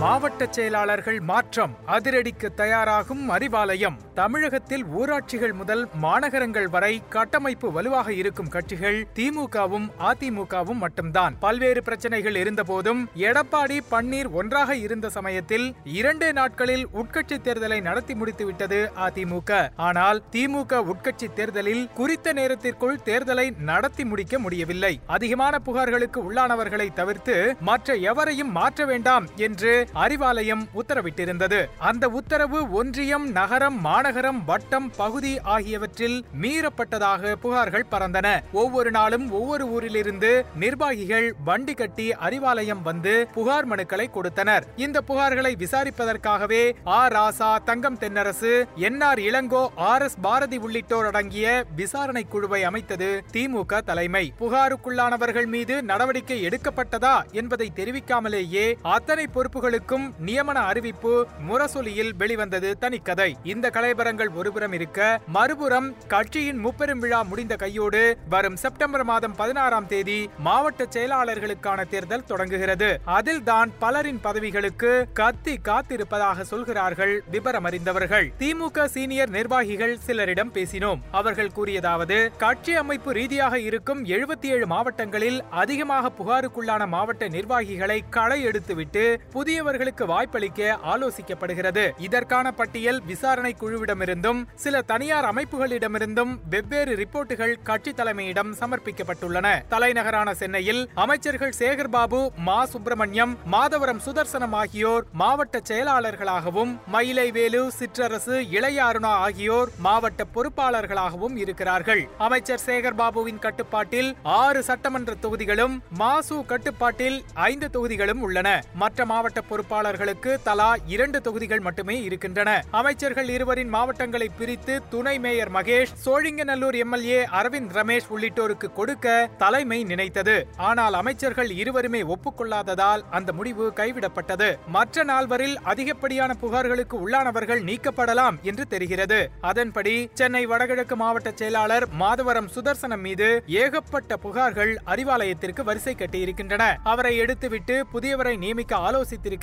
மாவட்ட செயலாளர்கள் மாற்றம் அதிரடிக்கு தயாராகும் அறிவாலயம். தமிழகத்தில் ஊராட்சிகள் முதல் மாநகரங்கள் வரை கட்டமைப்பு வலுவாக இருக்கும் கட்சிகள் திமுகவும் அதிமுகவும் மட்டும்தான். பல்வேறு பிரச்சனைகள் இருந்தபோதும் எடப்பாடி பன்னீர் ஒன்றாக இருந்த சமயத்தில் இரண்டே நாட்களில் உட்கட்சி தேர்தலை நடத்தி முடித்துவிட்டது அதிமுக. ஆனால் திமுக உட்கட்சி தேர்தலில் குறித்த நேரத்திற்குள் தேர்தலை நடத்தி முடிக்க முடியவில்லை. அதிகமான புகார்களுக்கு உள்ளானவர்களை தவிர்த்து மற்ற எவரையும் மாற்ற வேண்டாம் என்று அறிவாலயம் உத்தரவிட்டிருந்தது. அந்த உத்தரவு ஒன்றியம் நகரம் மாநகரம் வட்டம் பகுதி ஆகியவற்றில் மீறப்பட்டதாக புகார்கள் பறந்தன. ஒவ்வொரு நாளும் ஒவ்வொரு ஊரிலிருந்து நிர்வாகிகள் வண்டி கட்டி அறிவாலயம் வந்து புகார் மனுக்களை கொடுத்தனர். இந்த புகார்களை விசாரிப்பதற்காகவே ஆ. Raja Thangam Thennarasu N. R. Elango R. S. Bharathi உள்ளிட்டோர் அடங்கிய விசாரணை குழுவை அமைத்தது திமுக தலைமை. புகாருக்குள்ளானவர்கள் மீது நடவடிக்கை எடுக்கப்பட்டதா என்பதை தெரிவிக்காமலேயே அத்தனை பொறுப்புகளுக்கும் நியமன அறிவிப்பு முரசொலியில் வெளிவந்தது தனிக்கதை. இந்த கலைபரங்கள் ஒருபுறம் இருக்க மறுபுறம் கட்சியின் முப்பெரும் விழா முடிந்த கையோடு வரும் செப்டம்பர் மாதம் பதினாறாம் தேதி மாவட்ட செயலாளர்களுக்கான தேர்தல் தொடங்குகிறது. அதில் தான் பலரின் பதவிகளுக்கு கத்தி காத்திருப்பதாக சொல்கிறார்கள் விபரம் அறிந்தவர்கள் திமுக சீனியர் நிர்வாகிகள் சிலரிடம் பேசினோம். அவர்கள் கூறியதாவது கட்சி அமைப்பு ரீதியாக இருக்கும் எழுபத்தி ஏழு மாவட்டங்களில் அதிகமாக புகாருக்குள்ளான மாவட்ட நிர்வாகிகளை களை எடுத்துவிட்டு புதிய புதியவர்களுக்கு வாய்ப்பளிக்க ஆலோசிக்கப்படுகிறது. இதற்கான பட்டியல் விசாரணை குழுவிடமிருந்தும் சில தனியார் அமைப்புகளிடமிருந்தும் வெவ்வேறு ரிப்போர்ட்டுகள் கட்சி தலைமையிடம் சமர்ப்பிக்கப்பட்டுள்ளன. தலைநகரான சென்னையில் அமைச்சர்கள் சேகர்பாபு மா. சுப்பிரமணியம் மாதவரம் சுதர்சனம் ஆகியோர் மாவட்ட செயலாளர்களாகவும் மயிலைவேலு சிற்றரசு இளைய அருணா ஆகியோர் மாவட்ட பொறுப்பாளர்களாகவும் இருக்கிறார்கள். அமைச்சர் சேகர்பாபுவின் கட்டுப்பாட்டில் ஆறு சட்டமன்ற தொகுதிகளும் மாசு கட்டுப்பாட்டில் ஐந்து தொகுதிகளும் உள்ளன. மற்ற மாவட்ட பொறுப்பாளர்களுக்கு தலா இரண்டு தொகுதிகள் மட்டுமே இருக்கின்றன. அமைச்சர்கள் இருவரின் மாவட்டங்களை பிரித்து துணை மேயர் மகேஷ் சோழிங்கநல்லூர் எம்எல்ஏ அரவிந்த் ரமேஷ் உள்ளிட்டோருக்கு கொடுக்க தலைமை நினைத்தது. ஆனால் அமைச்சர்கள் இருவருமே ஒப்புக்கொள்ளாததால் அந்த முடிவு கைவிடப்பட்டது. மற்ற நால்வரில் அதிகப்படியான புகார்களுக்கு உள்ளானவர்கள் நீக்கப்படலாம் என்று தெரிகிறது. அதன்படி சென்னை வடகிழக்கு மாவட்ட செயலாளர் மாதவரம் சுதர்சனம் மீது ஏகப்பட்ட புகார்கள் அறிவாலயத்திற்கு வரிசை கட்டியிருக்கின்றன. அவரை எடுத்துவிட்டு புதியவரை நியமிக்க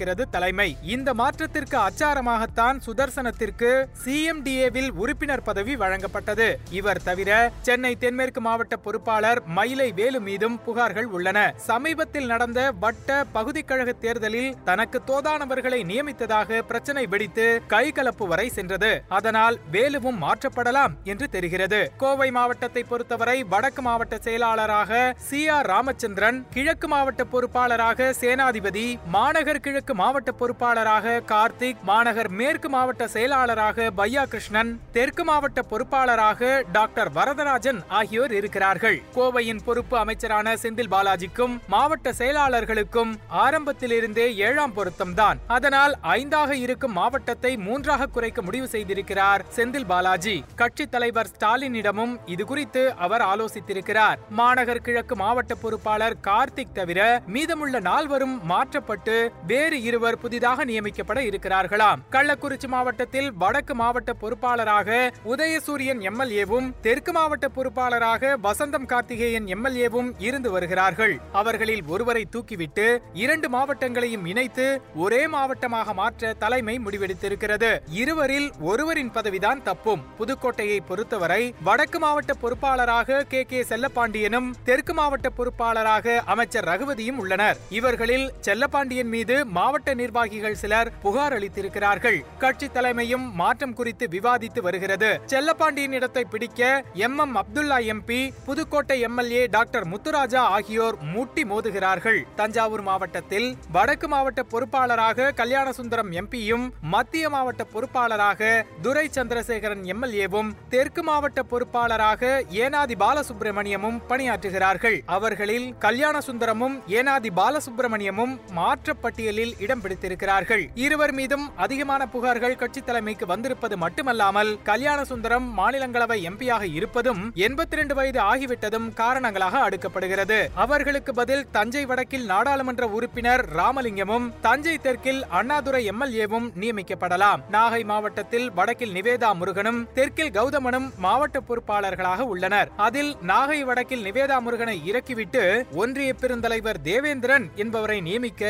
ஆலோசித்திருக்கிறது தலைமை. இந்த மாற்றத்திற்கு அச்சாரமாகத்தான் சுதர்சனத்திற்கு சிஎம்டிஏவில் உறுப்பினர் பதவி வழங்கப்பட்டது. இவர் தவிர சென்னை தென்மேற்கு மாவட்ட பொறுப்பாளர் மயிலை வேலு மீதும் புகார்கள் உள்ளன. சமீபத்தில் நடந்த வட்ட பகுதிக் கழக தேர்தலில் தனக்கு தோதானவர்களை நியமித்ததாக பிரச்சனை வெடித்து கைகலப்பு வரை சென்றது. அதனால் வேலுவும் மாற்றப்படலாம் என்று தெரிகிறது. கோவை மாவட்டத்தை பொறுத்தவரை வடக்கு மாவட்ட செயலாளராக சி ஆர் ராமச்சந்திரன் கிழக்கு மாவட்ட பொறுப்பாளராக சேனாதிபதி மாநகர் கிழக்கு மாவட்ட பொறுப்பாளராக கார்த்திக் மாநகர் மேற்கு மாவட்ட செயலாளராக பையா கிருஷ்ணன் தெற்கு மாவட்ட பொறுப்பாளராக டாக்டர் வரதராஜன் ஆகியோர் இருக்கிறார்கள். கோவையின் பொறுப்பு அமைச்சரான செந்தில் பாலாஜிக்கும் மாவட்ட செயலாளர்களுக்கும் ஆரம்பத்திலிருந்தே ஏழாம் பொருத்தம்தான் அதனால் ஐந்தாக இருக்கும் மாவட்டத்தை மூன்றாக குறைக்க முடிவு செய்திருக்கிறார் செந்தில் பாலாஜி. கட்சி தலைவர் ஸ்டாலினிடமும் இது குறித்து அவர் ஆலோசித்திருக்கிறார். மாநகர் கிழக்கு மாவட்ட பொறுப்பாளர் கார்த்திக் தவிர மீதமுள்ள நால்வரும் மாற்றப்பட்டு வேறு இருவர் புதிதாக நியமிக்கப்பட இருக்கிறார்களாம். கள்ளக்குறிச்சி மாவட்டத்தில் வடக்கு மாவட்ட பொறுப்பாளராக உதயசூரியன் எம்எல்ஏவும் தெற்கு மாவட்ட பொறுப்பாளராக வசந்தம் கார்த்திகேயன் எம்எல்ஏவும் இருந்து வருகிறார்கள். அவர்களில் ஒருவரை தூக்கிவிட்டு இரண்டு மாவட்டங்களையும் இணைத்து ஒரே மாவட்டமாக மாற்ற தலைமை முடிவெடுத்திருக்கிறது. இருவரில் ஒருவரின் பதவிதான் தப்பும். புதுக்கோட்டையை பொறுத்தவரை வடக்கு மாவட்ட பொறுப்பாளராக கே. கே. செல்லப்பாண்டியனும் தெற்கு மாவட்ட பொறுப்பாளராக அமைச்சர் ரகுவதியும் உள்ளனர். இவர்களில் செல்லப்பாண்டியன் மீது மாவட்ட நிர்வாகிகள் சிலர் புகார் அளித்திருக்கிறார்கள். கட்சி தலைமையும் மாற்றம் குறித்து விவாதித்து வருகிறது. செல்லப்பாண்டியின் இடத்தை பிடிக்க M M Abdullah MP Pudukkottai MLA doctor Muthuraja ஆகியோர் முட்டி மோதுகிறார்கள். தஞ்சாவூர் மாவட்டத்தில் வடக்கு மாவட்ட பொறுப்பாளராக கல்யாணசுந்தரம் எம்பியும் மத்திய மாவட்ட பொறுப்பாளராக துரை சந்திரசேகரன் எம்எல்ஏவும் தெற்கு மாவட்ட பொறுப்பாளராக ஏனாதி பாலசுப்பிரமணியமும் பணியாற்றுகிறார்கள். அவர்களில் கல்யாணசுந்தரமும் ஏனாதி பாலசுப்பிரமணியமும் மாற்றப்பட்டியலில் இடம் பிடித்திருக்கிறார்கள். இருவர் மீதும் அதிகமான புகார்கள் கட்சி தலைமைக்கு வந்திருப்பது மட்டுமல்லாமல் கல்யாண சுந்தரம் மாநிலங்களவை எம்பியாக இருப்பதும் எண்பத்தி ரெண்டு வயது ஆகிவிட்டதும் காரணங்களாக அடுக்கப்படுகிறது. அவர்களுக்கு பதில் தஞ்சை வடக்கில் நாடாளுமன்ற உறுப்பினர் ராமலிங்கமும் தஞ்சை தெற்கில் அண்ணாதுரை எம்எல்ஏவும் நியமிக்கப்படலாம். நாகை மாவட்டத்தில் வடக்கில் நிவேதா முருகனும் தெற்கில் கௌதமனும் மாவட்ட பொறுப்பாளர்களாக உள்ளனர். அதில் நாகை வடக்கில் நிவேதா முருகனை இறக்கிவிட்டு ஒன்றிய பெருந்தலைவர் தேவேந்திரன் என்பவரை நியமிக்க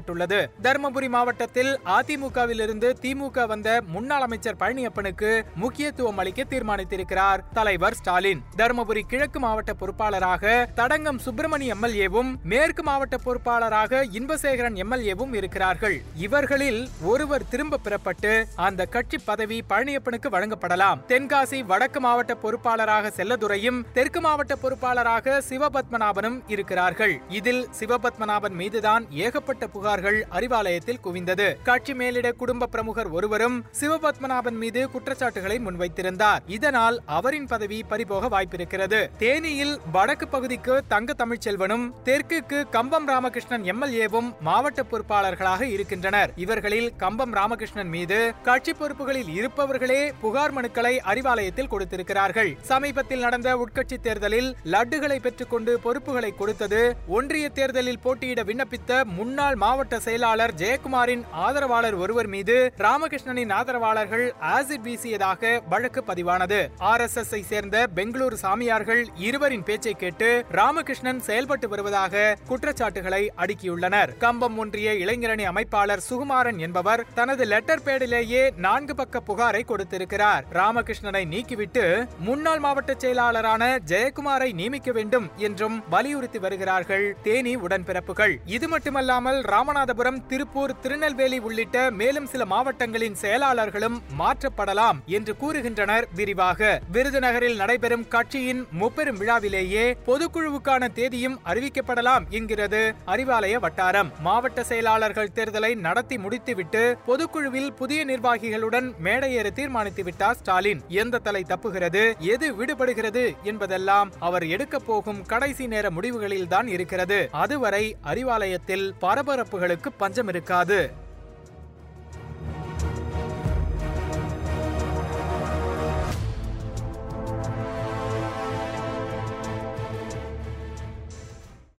ஆலோசிக்கப்பட்டுள்ளது தருமபுரி மாவட்டத்தில் அதிமுகவிலிருந்து திமுக வந்த முன்னாள் அமைச்சர் பழனியப்பனுக்கு முக்கியத்துவம் அளிக்க தீர்மானித்திருக்கிறார் தலைவர் ஸ்டாலின். தருமபுரி கிழக்கு மாவட்ட பொறுப்பாளராக தடங்கம் சுப்பிரமணி எம்எல்ஏவும் மேற்கு மாவட்ட பொறுப்பாளராக இன்பசேகரன் எம்எல்ஏவும் இருக்கிறார்கள். இவர்களில் ஒருவர் திரும்ப பெறப்பட்டு அந்த கட்சி பதவி பழனியப்பனுக்கு வழங்கப்படலாம். தென்காசி வடக்கு மாவட்ட பொறுப்பாளராக செல்லதுரையும் தெற்கு மாவட்ட பொறுப்பாளராக சிவபத்மநாபனும் இருக்கிறார்கள். இதில் சிவபத்மநாபன் மீதுதான் ஏகப்பட்ட புகார் புகார்கள் அறிவாலயத்தில் குவிந்தது. கட்சி மேலிட குடும்ப பிரமுகர் ஒருவரும் சிவபத்மநாபன் மீது குற்றச்சாட்டுகளை முன்வைத்திருந்தார். இதனால் அவரின் பதவி பறிபோக வாய்ப்பிருக்கிறது. தேனியில் வடக்கு பகுதிக்கு தங்க தமிழ்ச்செல்வனும் தெற்குக்கு கம்பம் ராமகிருஷ்ணன் எம்எல்ஏவும் மாவட்ட பொறுப்பாளர்களாக இருக்கின்றனர். இவர்களில் கம்பம் ராமகிருஷ்ணன் மீது கட்சி பொறுப்புகளில் இருப்பவர்களே புகார் மனுக்களை அறிவாலயத்தில் கொடுத்திருக்கிறார்கள். சமீபத்தில் நடந்த உட்கட்சி தேர்தலில் லட்டுகளை பெற்றுக்கொண்டு பொறுப்புகளை கொடுத்தது ஒன்றிய தேர்தலில் போட்டியிட விண்ணப்பித்த முன்னாள் மாவட்ட மாவட்ட செயலாளர் ஜெயக்குமாரின் ஆதரவாளர் ஒருவர் மீது ராமகிருஷ்ணனின் ஆதரவாளர்கள் ஆசிட் வீசியதாக வழக்கு பதிவானது. ஆர் எஸ் எஸ் சேர்ந்த பெங்களூரு சாமியார்கள் இருவரின் பேச்சை கேட்டு ராமகிருஷ்ணன் செயல்பட்டு வருவதாக குற்றச்சாட்டுகளை அடுக்கியுள்ளனர். கம்பம் ஒன்றிய இளைஞரணி அமைப்பாளர் சுகுமாரன் என்பவர் தனது லெட்டர் பேடிலேயே நான்கு பக்க புகாரை கொடுத்திருக்கிறார். ராமகிருஷ்ணனை நீக்கிவிட்டு முன்னாள் மாவட்ட செயலாளரான ஜெயக்குமாரை நியமிக்க வேண்டும் என்றும் வலியுறுத்தி வருகிறார்கள் தேனி உடன்பிறப்புகள். இது மட்டுமல்லாமல் ராம ராமநாதபுரம் திருப்பூர் திருநெல்வேலி உள்ளிட்ட மேலும் சில மாவட்டங்களின் செயலாளர்களும் மாற்றப்படலாம் என்று கூறுகின்றனர். விரிவாக விருதுநகரில் நடைபெறும் கட்சியின் முப்பெரும் விழாவிலேயே பொதுக்குழுவுக்கான தேதியும் அறிவிக்கப்படலாம் என்கிறது. அறிவாலய வட்டாரம் மாவட்ட செயலாளர்கள் தேர்தலை நடத்தி முடித்துவிட்டு பொதுக்குழுவில் புதிய நிர்வாகிகளுடன் மேடையேற தீர்மானித்து விட்டார் ஸ்டாலின். எந்த தலை தப்புகிறது எது விடுபடுகிறது என்பதெல்லாம் அவர் எடுக்க போகும் கடைசி நேர முடிவுகளில்தான் இருக்கிறது. அதுவரை அறிவாலயத்தில் பரபரப்பு பரபரப்புகளுக்கு பஞ்சம் இருக்காது.